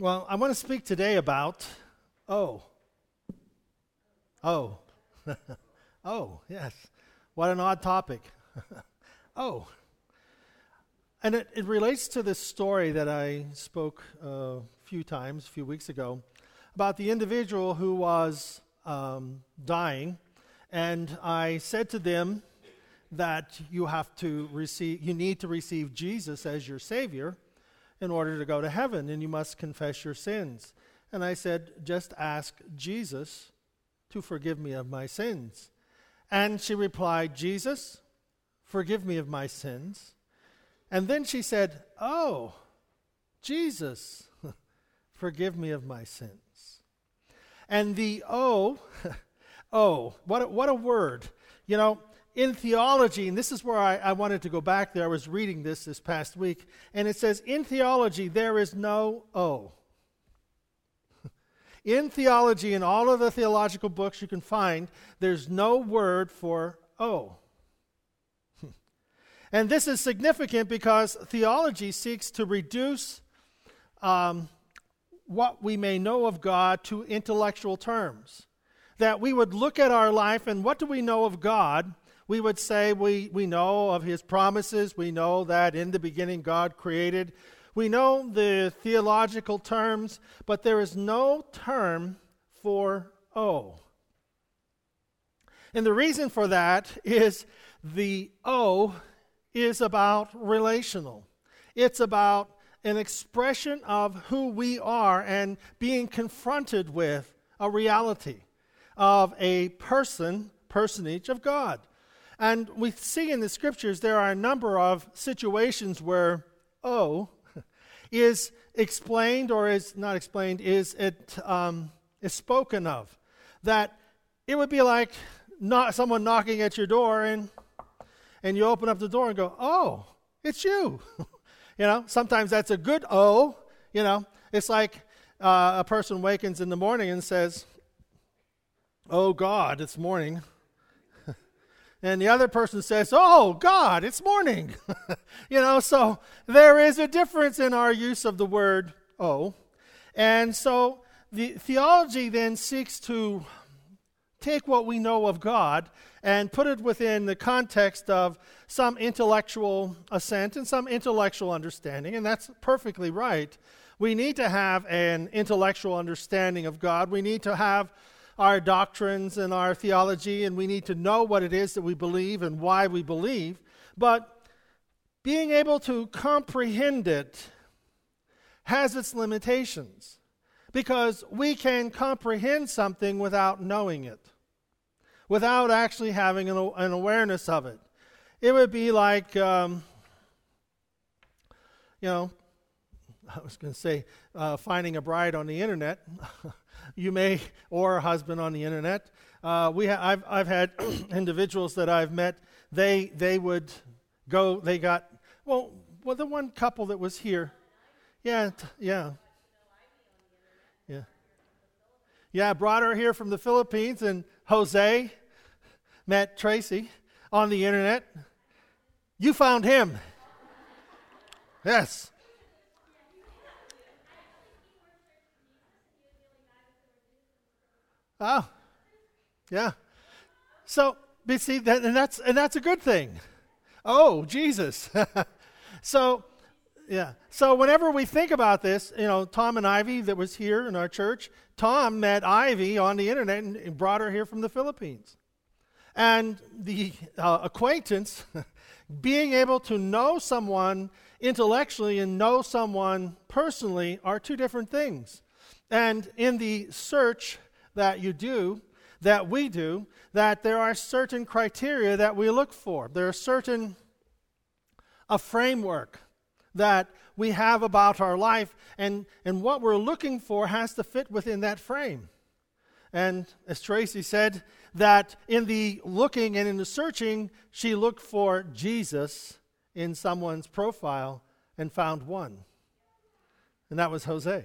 Well, I want to speak today about oh. Oh. oh, yes. What an odd topic. oh. And it, it relates to this story that I spoke a few times, a few weeks ago, about the individual who was um, dying. And I said to them that you have to receive, you need to receive Jesus as your Savior in order to go to heaven, and you must confess your sins. And I said, just ask Jesus to forgive me of my sins. And she replied, Jesus, forgive me of my sins. And then she said, Oh, Jesus, forgive me of my sins. And the oh, oh, what a, what a word. You know, in theology, and this is where I, I, wanted to go back there, I was reading this this past week, and it says, in theology, there is no O. in theology, in all of the theological books you can find, there's no word for O. and this is significant because theology seeks to reduce um, what we may know of God to intellectual terms. That we would look at our life and what do we know of God? We would say we, we know of his promises. We know that in the beginning God created. We know the theological terms, but there is no term for O. And the reason for that is the O is about relational. It's about an expression of who we are and being confronted with a reality of a person, personage of God. And we see in the scriptures there are a number of situations where oh is explained or is not explained, is it um, is spoken of. That it would be like not someone knocking at your door and and you open up the door and go, oh, it's you. you know, sometimes that's a good oh. You know, it's like uh, a person wakens in the morning and says, oh God, it's morning and the other person says, Oh, God, it's morning. you know, so there is a difference in our use of the word oh. And so the theology then seeks to take what we know of God and put it within the context of some intellectual assent and some intellectual understanding, and that's perfectly right. We need to have an intellectual understanding of God. We need to have our doctrines and our theology, and we need to know what it is that we believe and why we believe. But being able to comprehend it has its limitations because we can comprehend something without knowing it, without actually having an, an awareness of it. It would be like, um, you know, I was going to say uh, finding a bride on the internet. you may, or a husband on the internet. Uh, we ha- I've, I've had individuals that I've met, they, they would go, they got, well, well, the one couple that was here. Yeah, t- yeah. Yeah. Yeah, brought her here from the Philippines, and Jose met Tracy on the internet. You found him. Yes. Oh, yeah. So, but see, that, and that's and that's a good thing. Oh, Jesus. so, yeah. So whenever we think about this, you know, Tom and Ivy that was here in our church, Tom met Ivy on the internet and brought her here from the Philippines. And the uh, acquaintance, being able to know someone intellectually and know someone personally are two different things. And in the search that you do, that we do, that there are certain criteria that we look for. There are certain a framework that we have about our life, and, and what we're looking for has to fit within that frame. And as Tracy said, that in the looking and in the searching, she looked for Jesus in someone's profile and found one. And that was Jose.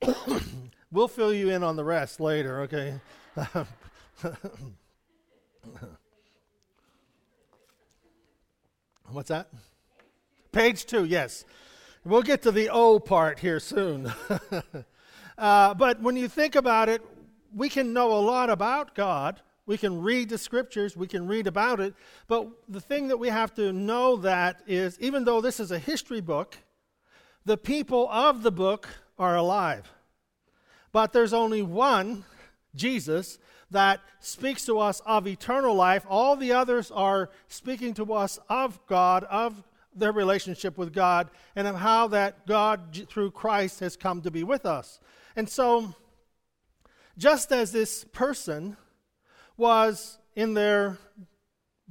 We'll fill you in on the rest later, okay? What's that? Page two, yes. We'll get to the O part here soon. uh, but when you think about it, we can know a lot about God. We can read the scriptures, we can read about it. But the thing that we have to know that is even though this is a history book, the people of the book are alive. But there's only one, Jesus, that speaks to us of eternal life. All the others are speaking to us of God, of their relationship with God, and of how that God, through Christ, has come to be with us. And so, just as this person was in their,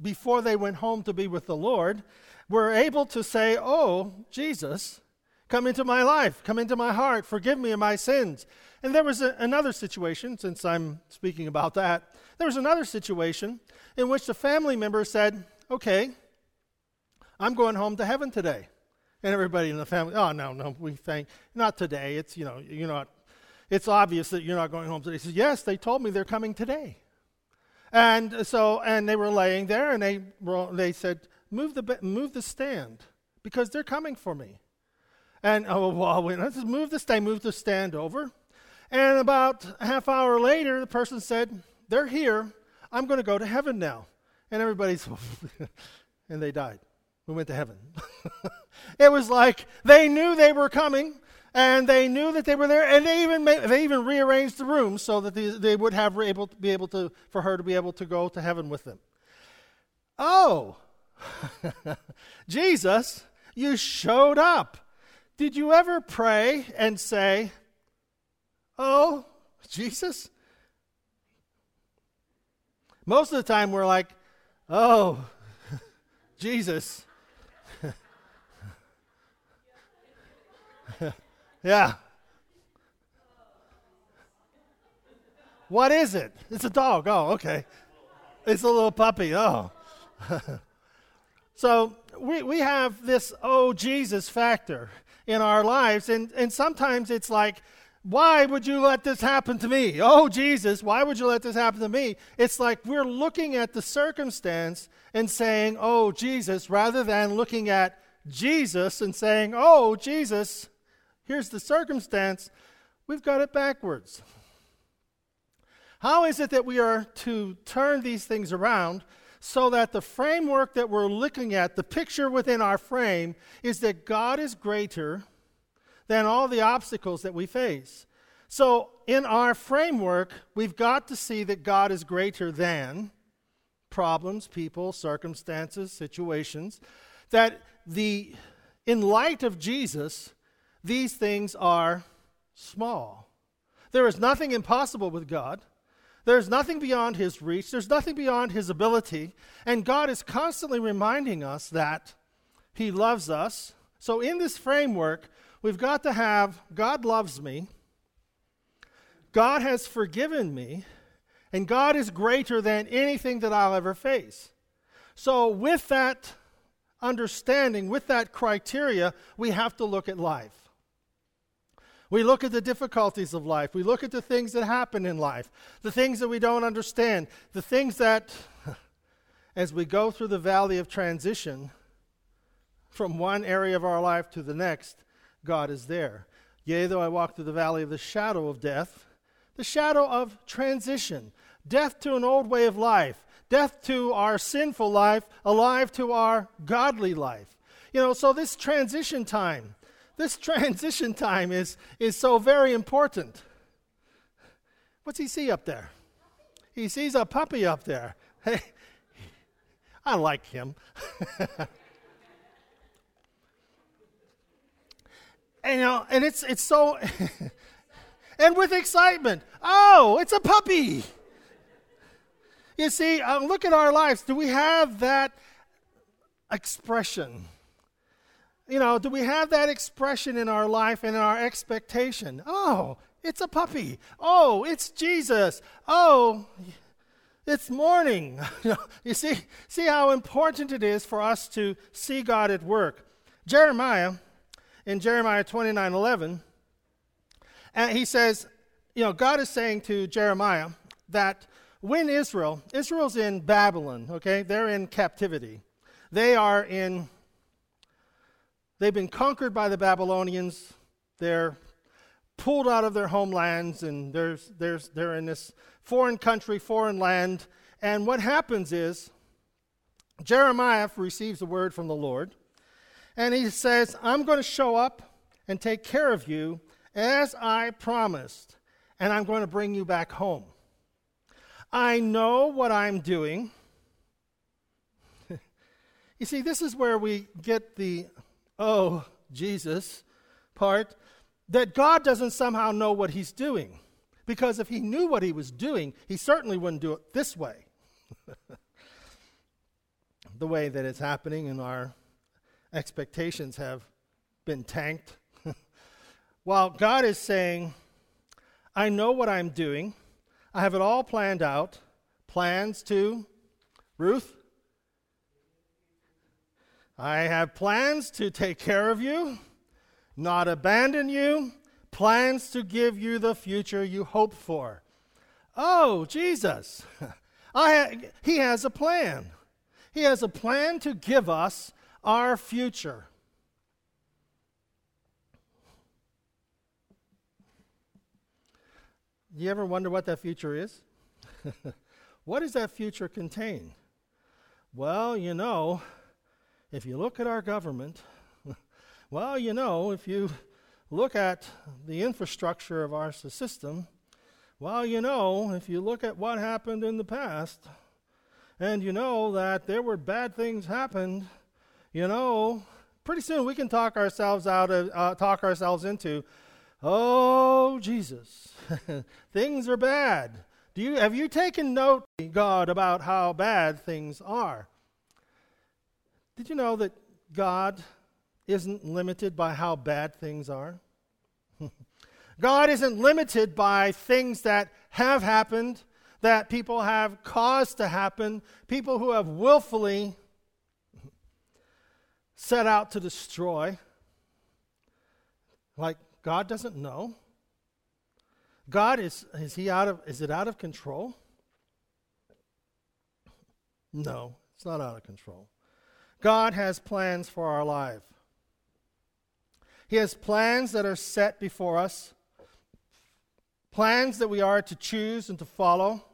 before they went home to be with the Lord, were able to say, Oh, Jesus, come into my life, come into my heart, forgive me of my sins. And there was a, another situation, since I'm speaking about that, there was another situation in which the family member said, Okay, I'm going home to heaven today. And everybody in the family, oh, no, no, we thank, not today. It's, you know, you're not, it's obvious that you're not going home today. He says, yes, they told me they're coming today. And so, and they were laying there and they, they said, move the, move the stand because they're coming for me. And, oh, well, let's move the stand, move the stand over. And about a half hour later, the person said, they're here. I'm going to go to heaven now. And everybody's, and they died. We went to heaven. it was like they knew they were coming and they knew that they were there, and they even made, they even rearranged the room so that they, they would have able to be able to for her to be able to go to heaven with them. Oh, Jesus, you showed up. Did you ever pray and say, "Oh, Jesus"? Most of the time, we're like, "Oh, Jesus." Yeah. What is it? It's a dog. Oh, okay. It's a little puppy. Oh. so we, we have this oh Jesus factor in our lives, and, and sometimes it's like, why would you let this happen to me? Oh, Jesus, why would you let this happen to me? It's like we're looking at the circumstance and saying, oh, Jesus, rather than looking at Jesus and saying, oh, Jesus, Here's the circumstance we've got it backwards. How is it that we are to turn these things around so that the framework that we're looking at, the picture within our frame, is that God is greater than all the obstacles that we face? So, in our framework, we've got to see that God is greater than problems, people, circumstances, situations. That the, in light of Jesus, these things are small. There is nothing impossible with God. There's nothing beyond his reach. There's nothing beyond his ability. And God is constantly reminding us that he loves us. So, in this framework, we've got to have God loves me, God has forgiven me, and God is greater than anything that I'll ever face. So, with that understanding, with that criteria, we have to look at life. We look at the difficulties of life. We look at the things that happen in life, the things that we don't understand, the things that, as we go through the valley of transition from one area of our life to the next, God is there. Yea, though I walk through the valley of the shadow of death, the shadow of transition, death to an old way of life, death to our sinful life, alive to our godly life. You know, so this transition time, this transition time is, is so very important. What's he see up there? He sees a puppy up there. Hey, I like him. and, you know, and it's it's so and with excitement. Oh, it's a puppy. You see, uh, look at our lives. Do we have that expression? you know, do we have that expression in our life and in our expectation? Oh, it's a puppy. Oh, it's Jesus. Oh, it's morning. you see, see how important it is for us to see God at work. Jeremiah, in Jeremiah 29 11, and he says, you know, God is saying to Jeremiah that when Israel, Israel's in Babylon, okay, they're in captivity. They are in they've been conquered by the Babylonians. They're pulled out of their homelands and there's, there's, they're in this foreign country, foreign land. And what happens is Jeremiah receives a word from the Lord and he says, I'm going to show up and take care of you as I promised, and I'm going to bring you back home. I know what I'm doing. you see, this is where we get the, oh, Jesus part, that God doesn't somehow know what he's doing. Because if he knew what he was doing, he certainly wouldn't do it this way. the way that it's happening in our expectations have been tanked. While God is saying, I know what I'm doing, I have it all planned out. Plans to, Ruth? I have plans to take care of you, not abandon you, plans to give you the future you hope for. Oh, Jesus. I, he has a plan. He has a plan to give us our future. You ever wonder what that future is? what does that future contain? Well, you know, if you look at our government, well, you know, if you look at the infrastructure of our system, well, you know, if you look at what happened in the past, and you know that there were bad things happened, you know, pretty soon we can talk ourselves out of, uh, talk ourselves into Oh, Jesus, things are bad. Do you, have you taken note, God, about how bad things are? Did you know that God isn't limited by how bad things are? God isn't limited by things that have happened, that people have caused to happen, people who have willfully set out to destroy. Like God doesn't know? God is is he out of is it out of control? No, it's not out of control. God has plans for our life. He has plans that are set before us. Plans that we are to choose and to follow.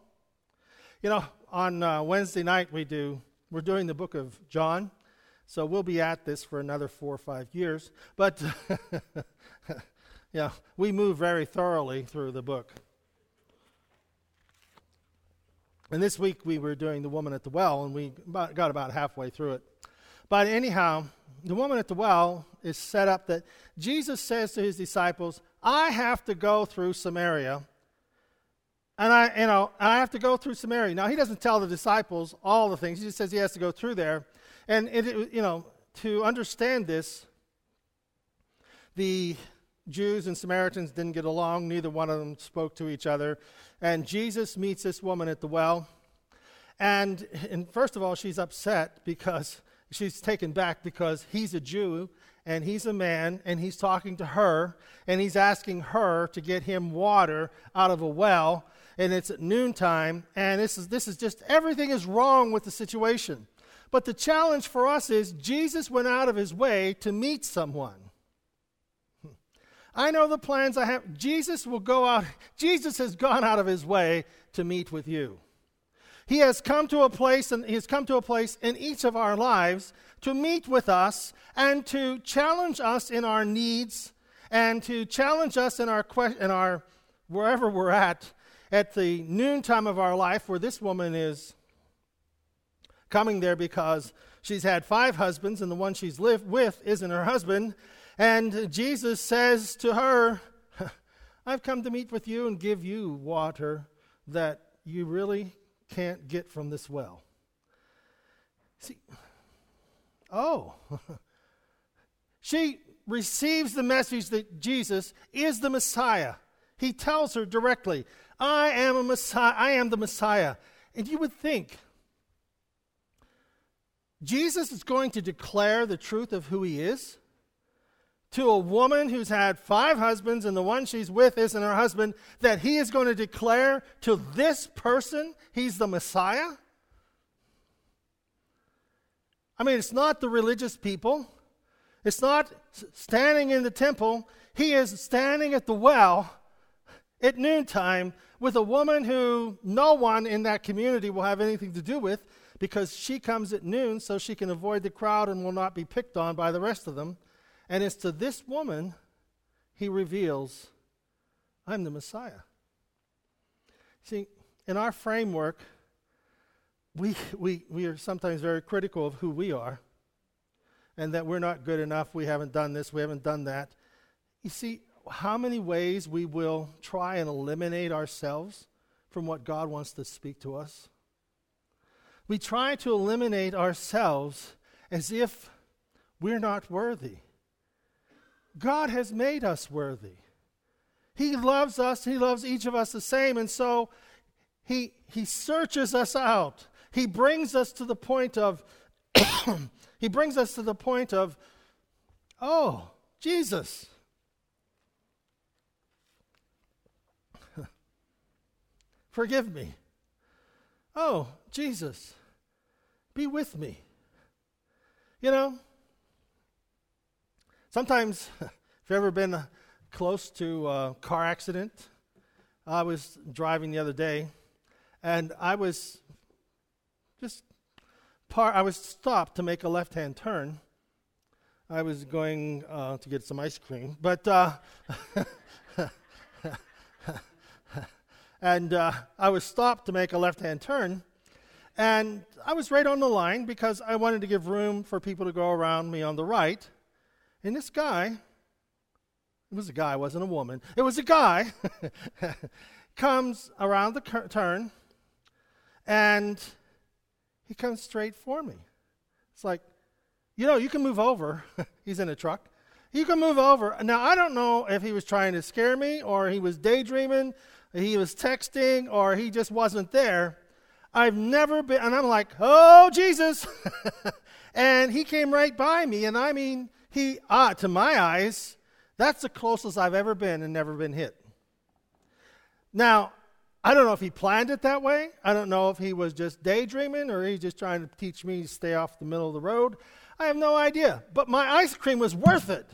You know, on uh, Wednesday night we do we're doing the book of John. So we'll be at this for another 4 or 5 years. But Yeah, we move very thoroughly through the book. And this week we were doing the woman at the well, and we got about halfway through it. But anyhow, the woman at the well is set up that Jesus says to his disciples, I have to go through Samaria. And I, you know, I have to go through Samaria. Now, he doesn't tell the disciples all the things. He just says he has to go through there. And, it, you know, to understand this, the Jews and Samaritans didn't get along. Neither one of them spoke to each other. And Jesus meets this woman at the well. And, and first of all, she's upset because she's taken back because he's a Jew and he's a man and he's talking to her and he's asking her to get him water out of a well. And it's at noontime. And this is, this is just everything is wrong with the situation. But the challenge for us is Jesus went out of his way to meet someone. I know the plans I have. Jesus will go out, Jesus has gone out of his way to meet with you. He has come to a place, and he has come to a place in each of our lives to meet with us and to challenge us in our needs and to challenge us in our, in our wherever we're at at the noontime of our life where this woman is coming there because she's had five husbands and the one she's lived with isn't her husband and Jesus says to her, I've come to meet with you and give you water that you really can't get from this well. See, oh, she receives the message that Jesus is the Messiah. He tells her directly, I am a Messiah, I am the Messiah. And you would think Jesus is going to declare the truth of who he is to a woman who's had five husbands and the one she's with isn't her husband, that he is going to declare to this person he's the Messiah? I mean, it's not the religious people. It's not standing in the temple. He is standing at the well at noontime with a woman who no one in that community will have anything to do with because she comes at noon so she can avoid the crowd and will not be picked on by the rest of them. And it's to this woman he reveals, I'm the Messiah. See, in our framework, we, we, we are sometimes very critical of who we are and that we're not good enough, we haven't done this, we haven't done that. You see, how many ways we will try and eliminate ourselves from what God wants to speak to us? We try to eliminate ourselves as if we're not worthy. God has made us worthy. He loves us, He loves each of us the same, and so He, he searches us out. He brings us to the point of, He brings us to the point of, oh, Jesus. Forgive me. Oh, Jesus, be with me. You know, sometimes, if you've ever been close to a car accident, I was driving the other day and I was just par- I was stopped to make a left hand turn. I was going uh, to get some ice cream, but uh, and uh, I was stopped to make a left hand turn. And I was right on the line because I wanted to give room for people to go around me on the right. And this guy, it was a guy, wasn't a woman, it was a guy, comes around the cur- turn and he comes straight for me. It's like, you know, you can move over. He's in a truck. You can move over. Now, I don't know if he was trying to scare me or he was daydreaming he was texting or he just wasn't there. I've never been, and I'm like, oh, Jesus. and he came right by me, and I mean, he, ah, to my eyes, that's the closest I've ever been and never been hit. Now, I don't know if he planned it that way. I don't know if he was just daydreaming or he's just trying to teach me to stay off the middle of the road. I have no idea. But my ice cream was worth it.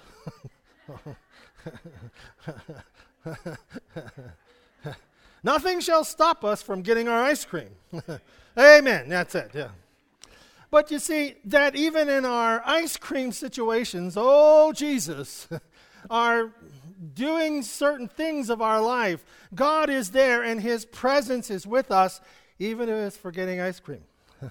Nothing shall stop us from getting our ice cream. Amen. That's it. Yeah. But you see, that even in our ice cream situations, oh, Jesus, are doing certain things of our life, God is there and His presence is with us, even if it's for getting ice cream.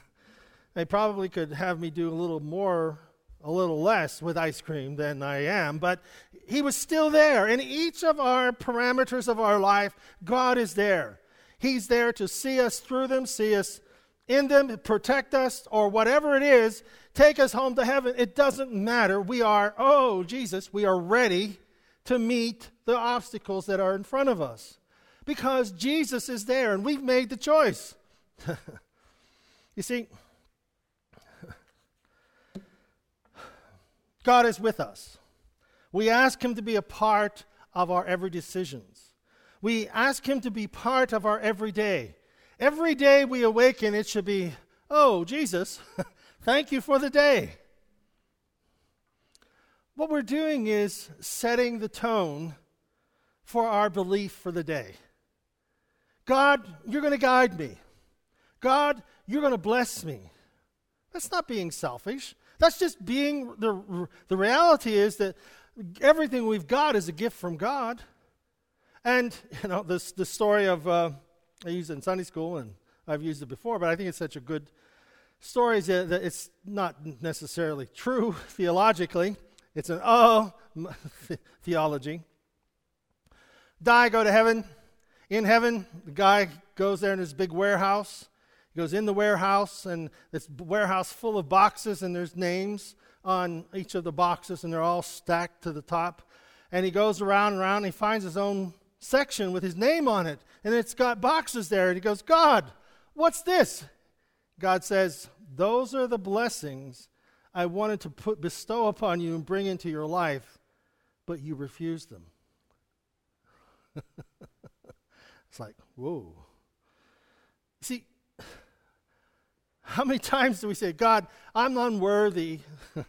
they probably could have me do a little more, a little less with ice cream than I am, but he was still there. In each of our parameters of our life, God is there. He's there to see us through them, see us in them, protect us, or whatever it is, take us home to heaven. It doesn't matter. We are, oh, Jesus, we are ready to meet the obstacles that are in front of us because Jesus is there and we've made the choice. you see, God is with us. We ask Him to be a part of our every decisions. We ask Him to be part of our everyday. Every day we awaken, it should be, oh, Jesus, thank you for the day. What we're doing is setting the tone for our belief for the day. God, you're going to guide me. God, you're going to bless me. That's not being selfish. That's just being the, the reality is that everything we've got is a gift from God. And, you know, this, the story of, uh, I used it in Sunday school and I've used it before, but I think it's such a good story that it's not necessarily true theologically. It's an oh theology. Die, go to heaven. In heaven, the guy goes there in his big warehouse. He goes in the warehouse, and this warehouse full of boxes, and there's names on each of the boxes, and they're all stacked to the top. And he goes around and around, and he finds his own section with his name on it, and it's got boxes there. And he goes, God, what's this? God says, Those are the blessings I wanted to put, bestow upon you and bring into your life, but you refused them. it's like, whoa. See, how many times do we say, God, I'm unworthy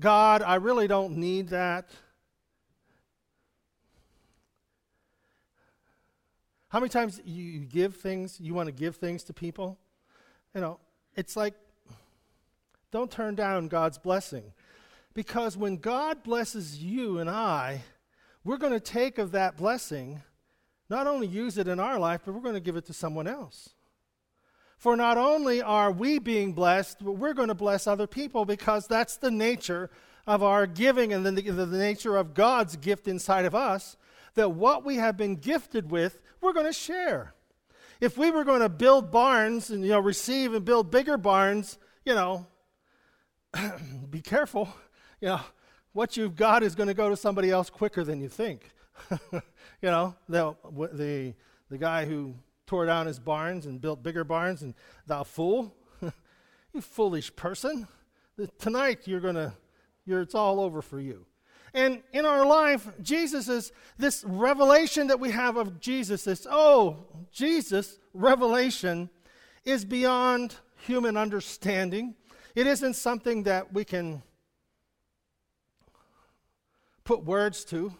God, I really don't need that. How many times you give things, you want to give things to people? You know, it's like, don't turn down God's blessing. Because when God blesses you and I, we're going to take of that blessing, not only use it in our life, but we're going to give it to someone else. For not only are we being blessed, but we're going to bless other people because that's the nature of our giving and the, the, nature of God's gift inside of us. That what we have been gifted with, we're going to share. If we were going to build barns and you know receive and build bigger barns, you know, be careful. You know, what you've got is going to go to somebody else quicker than you think. you know, the, the, the guy who tore down his barns and built bigger barns, and thou fool, you foolish person. Tonight you're going to, you're, it's all over for you. And in our life, Jesus is this revelation that we have of Jesus, this, oh, Jesus revelation is beyond human understanding. It isn't something that we can put words to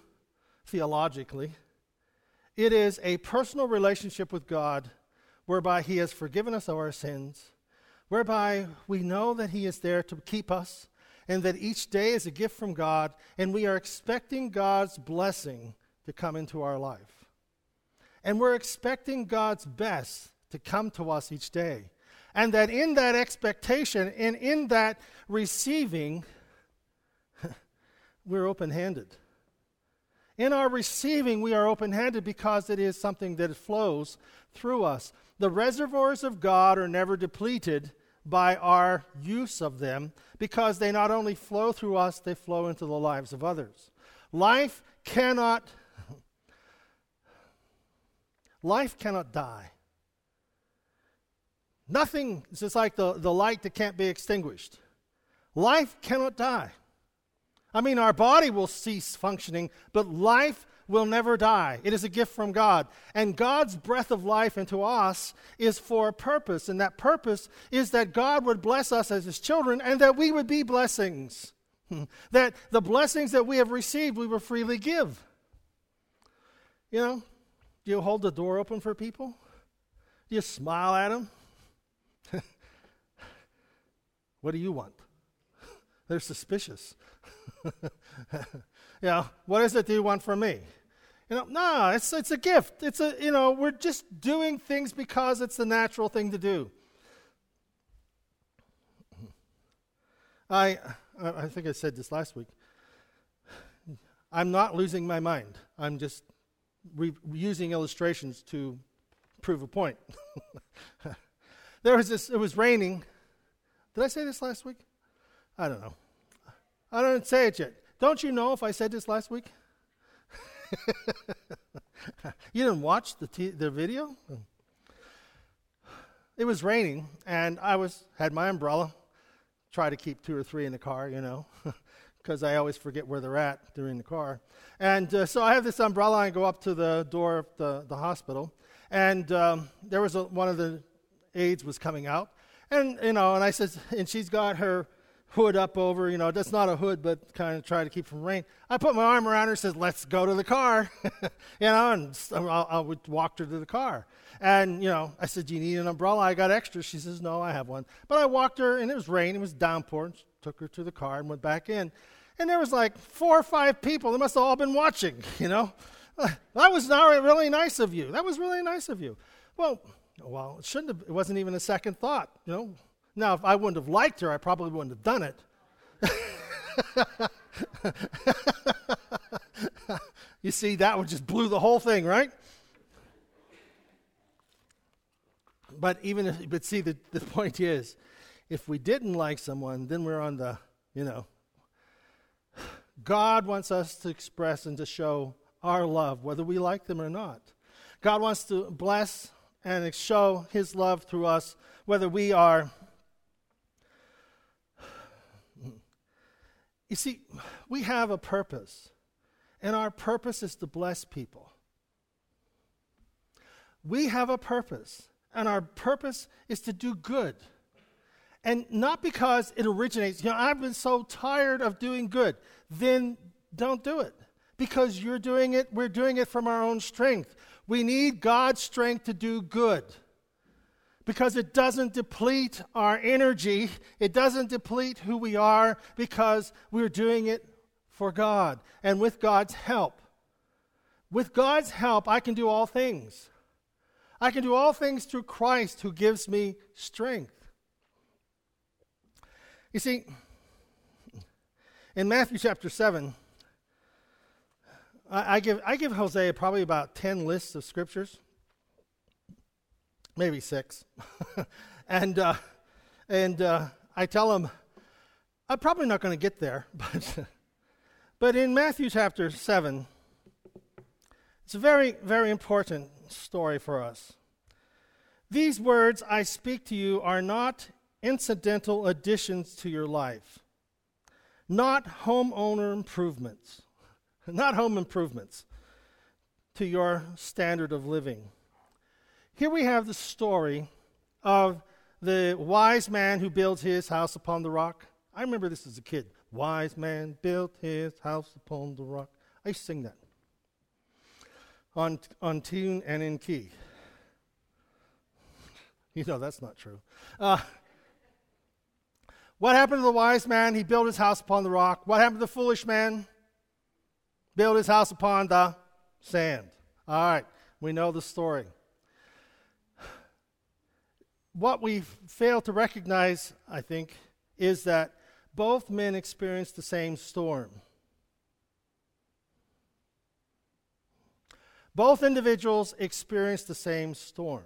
theologically. It is a personal relationship with God whereby He has forgiven us of our sins, whereby we know that He is there to keep us, and that each day is a gift from God, and we are expecting God's blessing to come into our life. And we're expecting God's best to come to us each day. And that in that expectation and in that receiving, we're open handed. In our receiving, we are open handed because it is something that flows through us. The reservoirs of God are never depleted by our use of them because they not only flow through us, they flow into the lives of others. Life cannot life cannot die. Nothing is like the, the light that can't be extinguished. Life cannot die. I mean, our body will cease functioning, but life will never die. It is a gift from God. And God's breath of life into us is for a purpose. And that purpose is that God would bless us as His children and that we would be blessings. that the blessings that we have received, we will freely give. You know, do you hold the door open for people? Do you smile at them? what do you want? They're suspicious. know, what is it do you want from me? You know, no, it's, it's a gift. It's a, you know, we're just doing things because it's the natural thing to do. I, I think I said this last week. I'm not losing my mind. I'm just re- using illustrations to prove a point. there was this, it was raining. Did I say this last week? I don't know. I don't say it yet. Don't you know if I said this last week? you didn't watch the, t- the video? It was raining, and I was had my umbrella. Try to keep two or three in the car, you know, because I always forget where they're at during the car. And uh, so I have this umbrella. I go up to the door of the, the hospital, and um, there was a, one of the aides was coming out, and you know, and I said, and she's got her hood up over, you know, that's not a hood, but kind of try to keep from rain. I put my arm around her and says, let's go to the car, you know, and I, would walk her to the car. And, you know, I said, do you need an umbrella? I got extra. She says, no, I have one. But I walked her, and it was rain, it was downpour, took her to the car and went back in. And there was like four or five people. They must have all been watching, you know. That was not really nice of you. That was really nice of you. Well, well, it shouldn't have, it wasn't even a second thought, you know. Now, if I wouldn't have liked her, I probably wouldn't have done it. you see, that would just blew the whole thing, right? But even if, but see, the, the point is, if we didn't like someone, then we're on the, you know, God wants us to express and to show our love, whether we like them or not. God wants to bless and show his love through us, whether we are You see, we have a purpose, and our purpose is to bless people. We have a purpose, and our purpose is to do good. And not because it originates, you know, I've been so tired of doing good. Then don't do it. Because you're doing it, we're doing it from our own strength. We need God's strength to do good. Because it doesn't deplete our energy, it doesn't deplete who we are, because we're doing it for God and with God's help. With God's help, I can do all things. I can do all things through Christ who gives me strength. You see, in Matthew chapter 7, I, I, give, I give Hosea probably about 10 lists of scriptures, maybe six. and uh, and uh, I tell him, I'm probably not going to get there, but, but in Matthew chapter 7, it's a very, very important story for us. These words I speak to you are not incidental additions to your life, not homeowner improvements, not home improvements to your standard of living. Here we have the story of the wise man who builds his house upon the rock. I remember this as a kid. Wise man built his house upon the rock. I used to sing that on, on tune and in key. You know that's not true. Uh, what happened to the wise man? He built his house upon the rock. What happened to the foolish man? Built his house upon the sand. All right, we know the story. What we fail to recognize, I think, is that both men experienced the same storm. Both individuals experienced the same storm.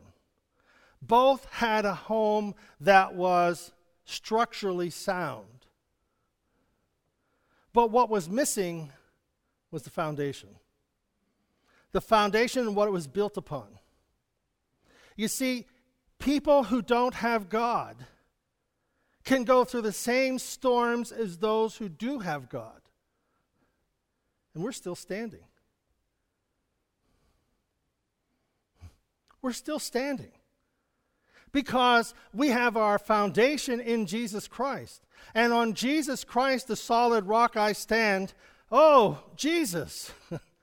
Both had a home that was structurally sound. But what was missing was the foundation. The foundation and what it was built upon. You see, people who don't have God can go through the same storms as those who do have God. And we're still standing. We're still standing because we have our foundation in Jesus Christ. And on Jesus Christ, the solid rock I stand. Oh, Jesus.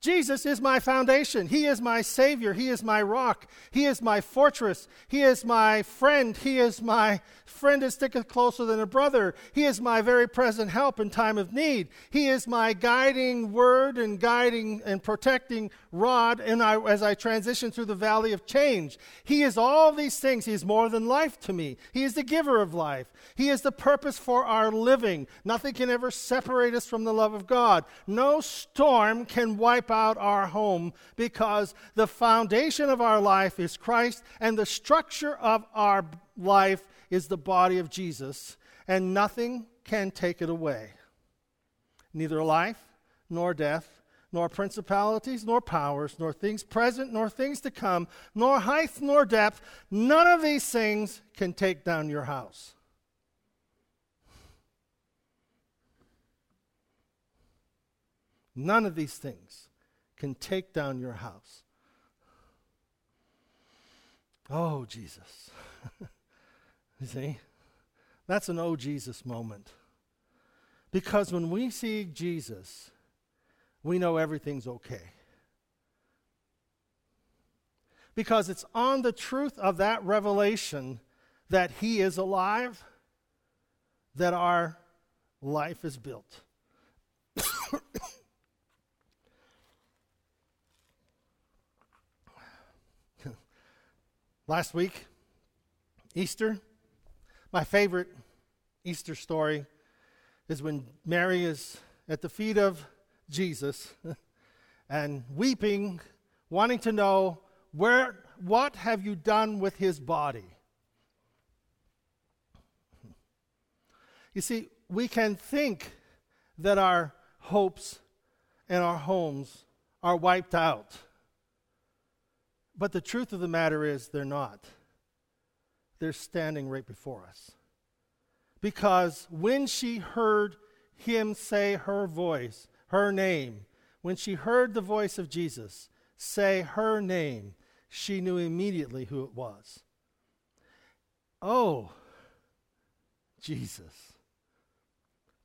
Jesus is my foundation. He is my Savior. He is my rock. He is my fortress. He is my friend. He is my friend that sticketh closer than a brother. He is my very present help in time of need. He is my guiding word and guiding and protecting rod and I, as I transition through the valley of change. He is all these things. He is more than life to me. He is the giver of life. He is the purpose for our living. Nothing can ever separate us from the love of God. No storm can wipe out our home because the foundation of our life is Christ and the structure of our life is the body of Jesus, and nothing can take it away. Neither life nor death, nor principalities, nor powers, nor things present, nor things to come, nor height, nor depth, none of these things can take down your house. None of these things can take down your house. Oh, Jesus. you see? That's an oh, Jesus moment. Because when we see Jesus, we know everything's okay. Because it's on the truth of that revelation that He is alive that our life is built. Last week, Easter, my favorite Easter story is when Mary is at the feet of Jesus and weeping, wanting to know where what have you done with his body? You see, we can think that our hopes and our homes are wiped out. But the truth of the matter is, they're not. They're standing right before us. Because when she heard him say her voice, her name, when she heard the voice of Jesus say her name, she knew immediately who it was. Oh, Jesus.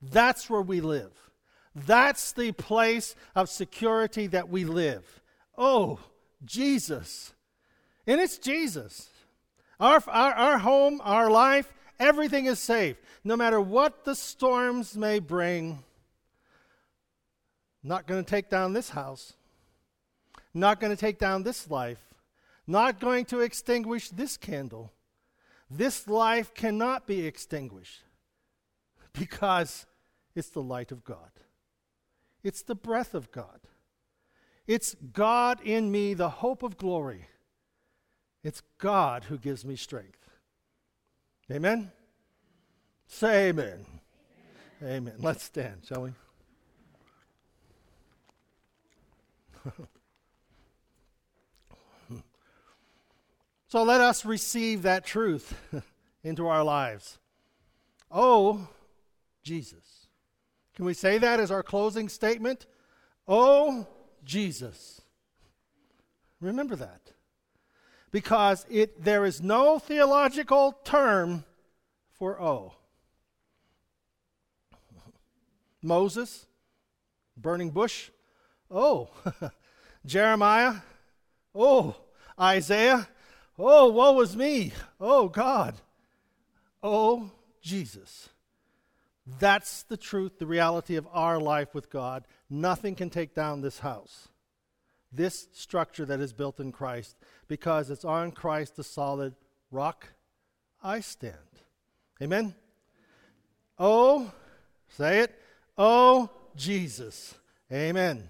That's where we live. That's the place of security that we live. Oh, Jesus. And it's Jesus. Our, our, our home, our life, everything is safe. No matter what the storms may bring, not going to take down this house, not going to take down this life, not going to extinguish this candle. This life cannot be extinguished because it's the light of God. It's the breath of God. It's God in me, the hope of glory. It's God who gives me strength. Amen? Say amen. Amen. amen. Let's stand, shall we? so let us receive that truth into our lives. Oh, Jesus. Can we say that as our closing statement? Oh, Jesus. Remember that. Because it, there is no theological term for oh. Moses, burning bush, oh. Jeremiah, oh. Isaiah, oh, woe is me, oh God, oh Jesus. That's the truth, the reality of our life with God. Nothing can take down this house, this structure that is built in Christ, because it's on Christ, the solid rock, I stand. Amen? Oh, say it. Oh, Jesus. Amen.